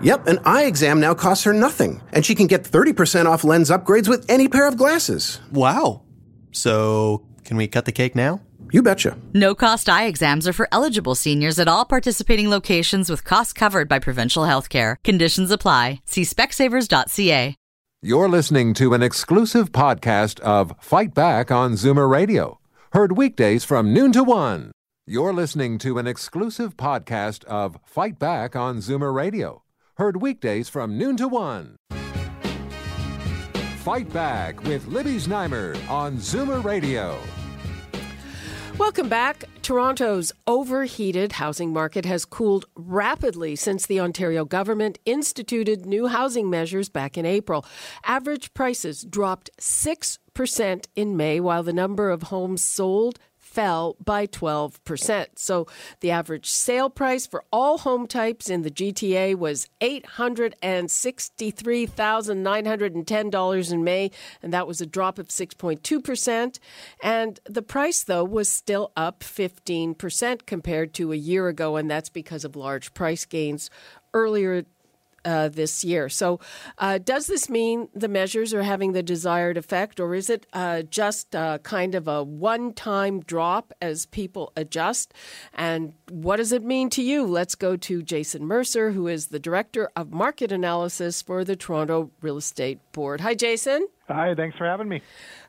Yep, an eye exam now costs her nothing, and she can get 30% off lens upgrades with any pair of glasses. Wow. So, can we cut the cake now? You betcha. No cost eye exams are for eligible seniors at all participating locations with costs covered by provincial health care. Conditions apply. See specsavers.ca. You're listening to an exclusive podcast of Fight Back on Zoomer Radio, heard weekdays from noon to one. You're listening to an exclusive podcast of Fight Back on Zoomer Radio, heard weekdays from noon to one. Fight Back with Libby Znaimer on Zoomer Radio. Welcome back. Toronto's overheated housing market has cooled rapidly since the Ontario government instituted new housing measures back in April. Average prices dropped 6% in May, while the number of homes sold fell by 12%. So the average sale price for all home types in the GTA was $863,910 in May, and that was a drop of 6.2%. And the price, though, was still up 15% compared to a year ago, and that's because of large price gains earlier uh, this year. So, uh, does this mean the measures are having the desired effect, or is it uh, just uh, kind of a one time drop as people adjust? And what does it mean to you? Let's go to Jason Mercer, who is the Director of Market Analysis for the Toronto Real Estate Board. Hi, Jason. Hi, thanks for having me.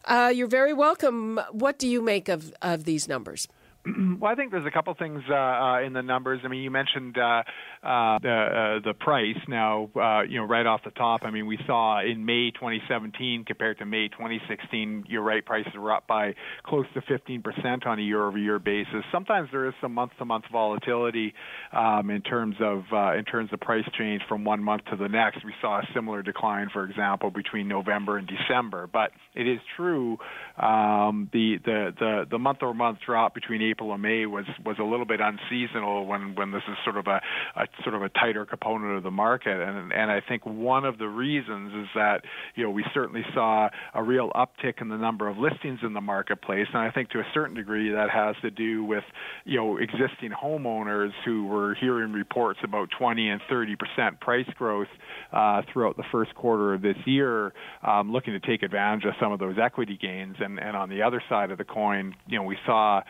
Uh, you're very welcome. What do you make of, of these numbers? Well, I think there's a couple things uh, uh, in the numbers. I mean, you mentioned uh, uh, the uh, the price. Now, uh, you know, right off the top, I mean, we saw in May 2017 compared to May 2016, you're right, prices were up by close to 15% on a year-over-year basis. Sometimes there is some month-to-month volatility um, in terms of uh, in terms of price change from one month to the next. We saw a similar decline, for example, between November and December. But it is true um, the the the the month-over-month drop between April and May was was a little bit unseasonal when when this is sort of a, a sort of a tighter component of the market. And and I think one of the reasons is that you know we certainly saw a real uptick in the number of listings in the marketplace. And I think to a certain degree that has to do with you know existing homeowners who were hearing reports about 20 and 30 percent price growth uh, throughout the first quarter of this year um, looking to take advantage of some of those equity gains. And and on the other side of the coin you know we saw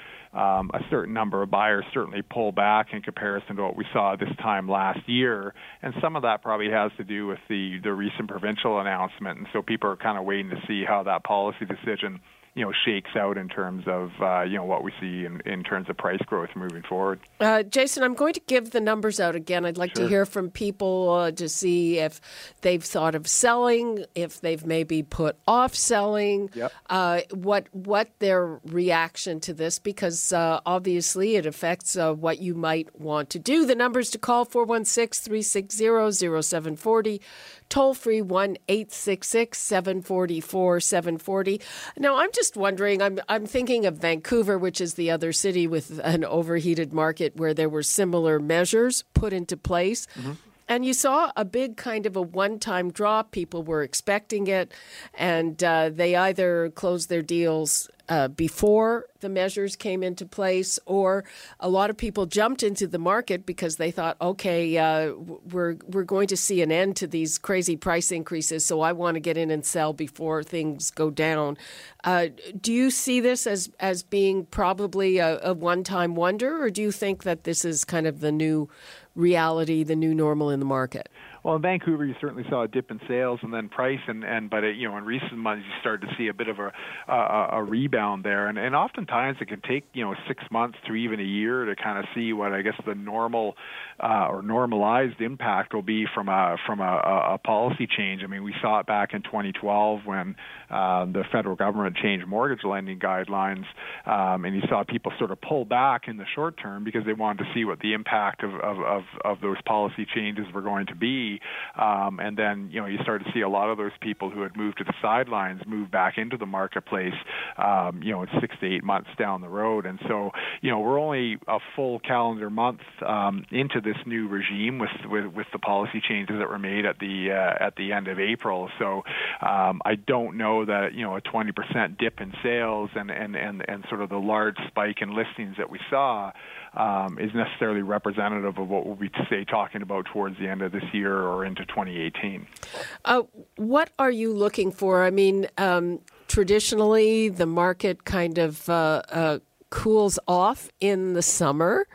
um, a certain number of buyers certainly pull back in comparison to what we saw this time last year, and some of that probably has to do with the the recent provincial announcement, and so people are kind of waiting to see how that policy decision you know shakes out in terms of uh, you know what we see in, in terms of price growth moving forward. Uh, Jason, I'm going to give the numbers out again. I'd like Sure. to hear from people uh, to see if they've thought of selling, if they've maybe put off selling, Yep. uh, what what their reaction to this, because uh, obviously it affects uh, what you might want to do. The numbers to call 416-360-0740, toll free 1 866 744 740. Now, I'm just wondering, I'm, I'm thinking of Vancouver, which is the other city with an overheated market where there were similar measures put into place. And you saw a big kind of a one time drop. People were expecting it, and uh, they either closed their deals uh, before the measures came into place, or a lot of people jumped into the market because they thought, okay, uh, we're we're going to see an end to these crazy price increases, so I want to get in and sell before things go down. Uh, do you see this as as being probably a, a one time wonder, or do you think that this is kind of the new reality, the new normal in the market? Well, in Vancouver, you certainly saw a dip in sales and then price, and and but it, you know in recent months you started to see a bit of a a, a rebound there, and and oftentimes it can take you know six months to even a year to kind of see what I guess the normal uh, or normalized impact will be from a from a, a, policy change. I mean, we saw it back in 2012 when uh, the federal government changed mortgage lending guidelines, um, and you saw people sort of pull back in the short term because they wanted to see what the impact of of of, of those policy changes were going to be. Um, and then you know you start to see a lot of those people who had moved to the sidelines move back into the marketplace. Um, you know, six to eight months down the road, and so you know we're only a full calendar month um, into this new regime with, with with the policy changes that were made at the uh, at the end of April. So um, I don't know that you know a 20% dip in sales and and and and sort of the large spike in listings that we saw um, is necessarily representative of what we'll be say talking about towards the end of this year or into 2018. Uh, what are you looking for? I mean, um, traditionally the market kind of uh, uh, cools off in the summer.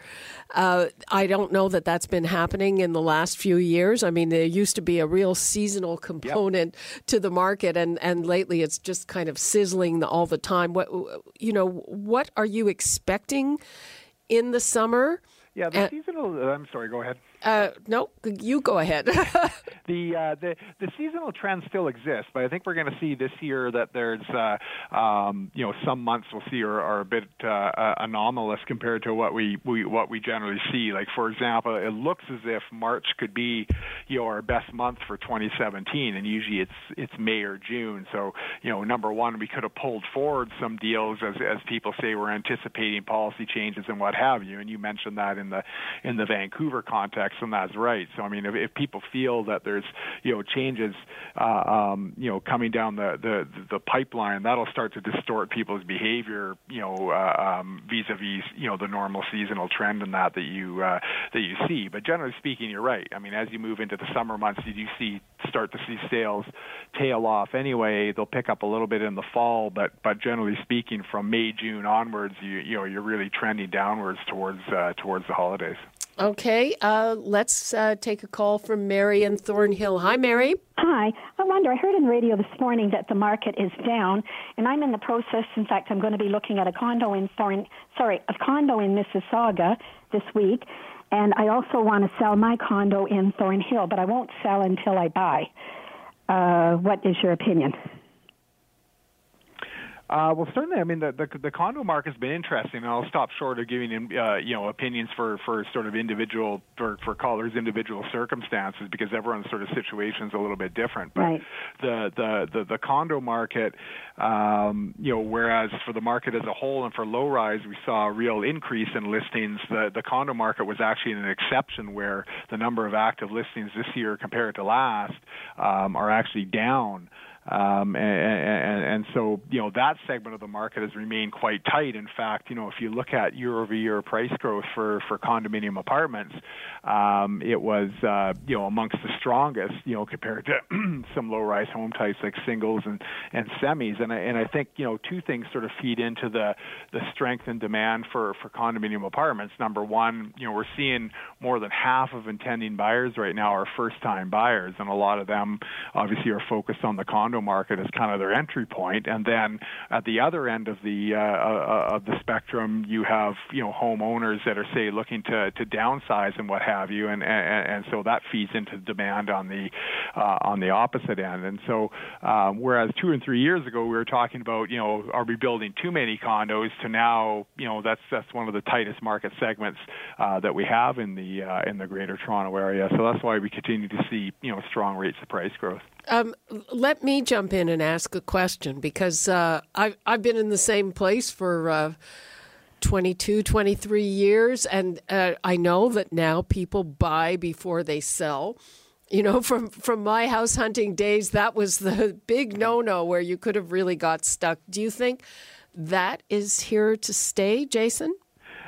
Uh, I don't know that that's been happening in the last few years. I mean, there used to be a real seasonal component yep. to the market, and, and lately it's just kind of sizzling all the time. What you know, what are you expecting in the summer? Yeah, the seasonal. Uh, I'm sorry. Go ahead. Uh, no, you go ahead. the uh, the the seasonal trend still exists, but I think we're going to see this year that there's uh, um, you know some months we'll see are, are a bit uh, uh, anomalous compared to what we, we what we generally see. Like for example, it looks as if March could be you know our best month for 2017, and usually it's it's May or June. So you know number one, we could have pulled forward some deals as as people say we're anticipating policy changes and what have you. And you mentioned that in the in the Vancouver context and that's right. So I mean, if, if people feel that there's you know changes uh, um, you know coming down the, the the pipeline, that'll start to distort people's behavior. You know, uh, um, vis-a-vis you know the normal seasonal trend and that that you uh, that you see. But generally speaking, you're right. I mean, as you move into the summer months, you do see start to see sales tail off anyway. They'll pick up a little bit in the fall, but but generally speaking, from May June onwards, you you know you're really trending downwards towards uh, towards the holidays. Okay, uh, let's uh, take a call from Mary in Thornhill. Hi, Mary. Hi. I wonder, I heard in the radio this morning that the market is down, and I'm in the process. In fact, I'm going to be looking at a condo in Thorn, sorry, a condo in Mississauga this week, and I also want to sell my condo in Thornhill, but I won't sell until I buy. Uh, what is your opinion? Uh, well, certainly. I mean, the, the the condo market's been interesting, and I'll stop short of giving uh, you know opinions for for sort of individual for for callers' individual circumstances because everyone's sort of situation is a little bit different. But right. the, the the the condo market, um, you know, whereas for the market as a whole and for low rise, we saw a real increase in listings. The the condo market was actually an exception where the number of active listings this year compared to last um, are actually down. Um, and, and, and so, you know, that segment of the market has remained quite tight. In fact, you know, if you look at year-over-year price growth for, for condominium apartments, um, it was, uh, you know, amongst the strongest, you know, compared to some low-rise home types like singles and, and semis. And I, and I think, you know, two things sort of feed into the, the strength and demand for, for condominium apartments. Number one, you know, we're seeing more than half of intending buyers right now are first-time buyers, and a lot of them obviously are focused on the condo condo market as kind of their entry point, and then at the other end of the uh, uh, of the spectrum, you have you know homeowners that are say looking to to downsize and what have you, and and, and so that feeds into demand on the uh, on the opposite end. And so um, whereas two and three years ago we were talking about you know are we building too many condos to now you know that's that's one of the tightest market segments uh, that we have in the uh, in the Greater Toronto area. So that's why we continue to see you know strong rates of price growth. Um, let me jump in and ask a question because uh, I've, I've been in the same place for uh, 22, 23 years, and uh, I know that now people buy before they sell. You know, from, from my house hunting days, that was the big no no where you could have really got stuck. Do you think that is here to stay, Jason?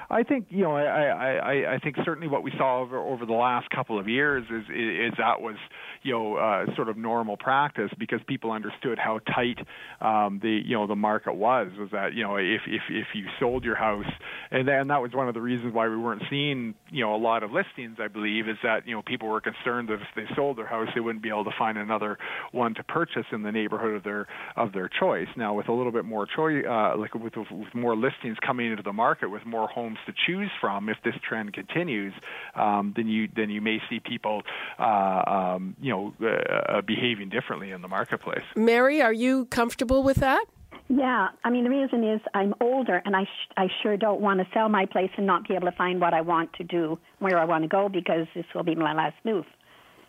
I think you know I, I, I think certainly what we saw over over the last couple of years is is that was you know uh, sort of normal practice because people understood how tight um, the you know the market was was that you know if if if you sold your house and then that was one of the reasons why we weren't seeing you know a lot of listings I believe is that you know people were concerned that if they sold their house they wouldn't be able to find another one to purchase in the neighborhood of their of their choice. Now with a little bit more choice uh, like with, with more listings coming into the market with more homes to choose from if this trend continues um, then you then you may see people uh, um, you know know uh, uh, behaving differently in the marketplace. Mary, are you comfortable with that? Yeah, I mean the reason is I'm older and I sh- I sure don't want to sell my place and not be able to find what I want to do where I want to go because this will be my last move.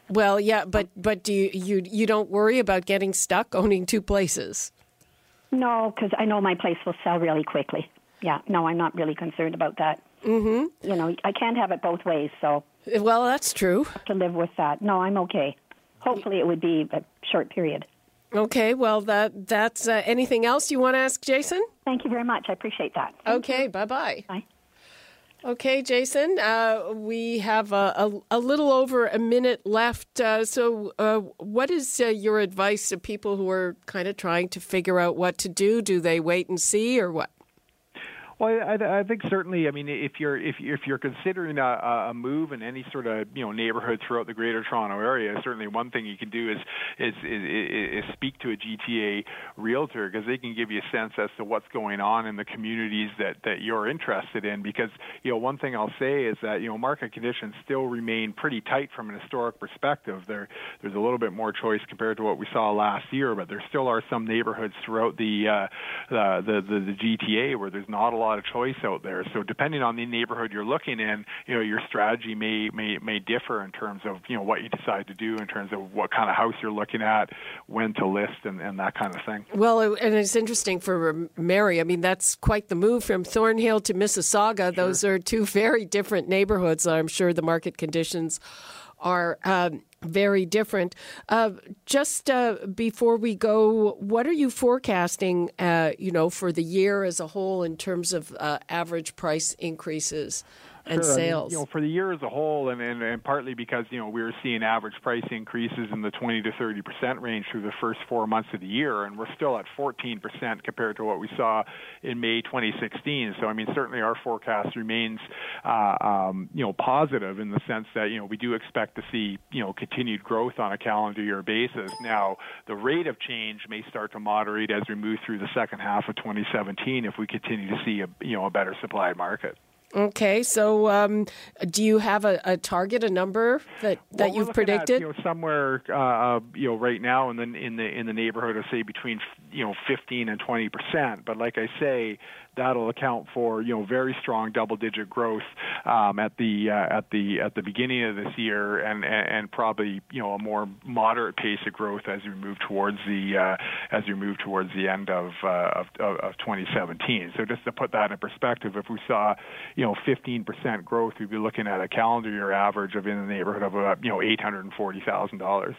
Well, yeah, but but do you you you don't worry about getting stuck owning two places? No, because I know my place will sell really quickly. Yeah, no, I'm not really concerned about that. Mm-hmm. You know, I can't have it both ways, so Well, that's true. to live with that. No, I'm okay. Hopefully, it would be a short period. Okay, well that that's uh, anything else you want to ask Jason? Thank you very much. I appreciate that. Thank Okay, bye bye. Bye. Okay, Jason, uh, we have a, a, a little over a minute left. Uh, so, uh, what is uh, your advice to people who are kind of trying to figure out what to do? Do they wait and see, or what? Well, I, I think certainly. I mean, if you're if if you're considering a, a move in any sort of you know neighborhood throughout the Greater Toronto Area, certainly one thing you can do is is is, is speak to a GTA realtor because they can give you a sense as to what's going on in the communities that that you're interested in. Because you know, one thing I'll say is that you know market conditions still remain pretty tight from an historic perspective. There there's a little bit more choice compared to what we saw last year, but there still are some neighborhoods throughout the uh, the, the the GTA where there's not a lot of choice out there. So depending on the neighborhood you're looking in, you know, your strategy may may may differ in terms of you know what you decide to do in terms of what kind of house you're looking at, when to list, and, and that kind of thing. Well, and it's interesting for Mary. I mean, that's quite the move from Thornhill to Mississauga. Sure. Those are two very different neighborhoods. I'm sure the market conditions are um, very different. Uh, just uh, before we go, what are you forecasting? Uh, you know, for the year as a whole in terms of uh, average price increases and sure. sales. I mean, you know, for the year as a whole, and, and and partly because you know we were seeing average price increases in the 20 to 30 percent range through the first four months of the year, and we're still at 14 percent compared to what we saw in May 2016. So I mean, certainly our forecast remains uh, um, you know positive in the sense that you know we do expect to see you know continued growth on a calendar year basis. Now the rate of change may start to moderate as we move through the second half of 2017 if we continue to see a you know a better supply market. Okay, so um, do you have a, a, target, a number that, that well, you've predicted? At, you know, somewhere uh, you know right now in the in the in the neighborhood of say between you know 15 and 20 percent. But like I say, that'll account for you know very strong double-digit growth um, at the uh, at the at the beginning of this year, and, and, and probably you know a more moderate pace of growth as we move towards the uh, as we move towards the end of, uh, of of 2017. So just to put that in perspective, if we saw you know 15% growth, we'd be looking at a calendar year average of in the neighborhood of about you know $840,000.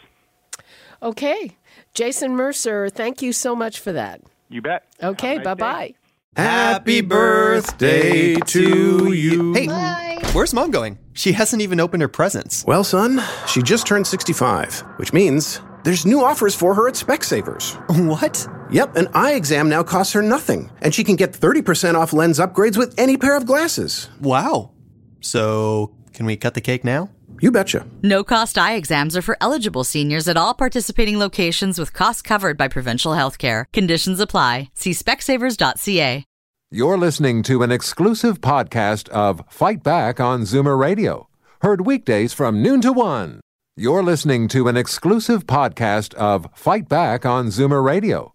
Okay, Jason Mercer, thank you so much for that. You bet. Okay, nice bye bye. Happy birthday to you. Hey, where's mom going? She hasn't even opened her presents. Well, son, she just turned 65, which means there's new offers for her at Specsavers. What? Yep, an eye exam now costs her nothing, and she can get 30% off lens upgrades with any pair of glasses. Wow. So, can we cut the cake now? You betcha. No cost eye exams are for eligible seniors at all participating locations with costs covered by provincial health care. Conditions apply. See specsavers.ca. You're listening to an exclusive podcast of Fight Back on Zoomer Radio, heard weekdays from noon to one. You're listening to an exclusive podcast of Fight Back on Zoomer Radio,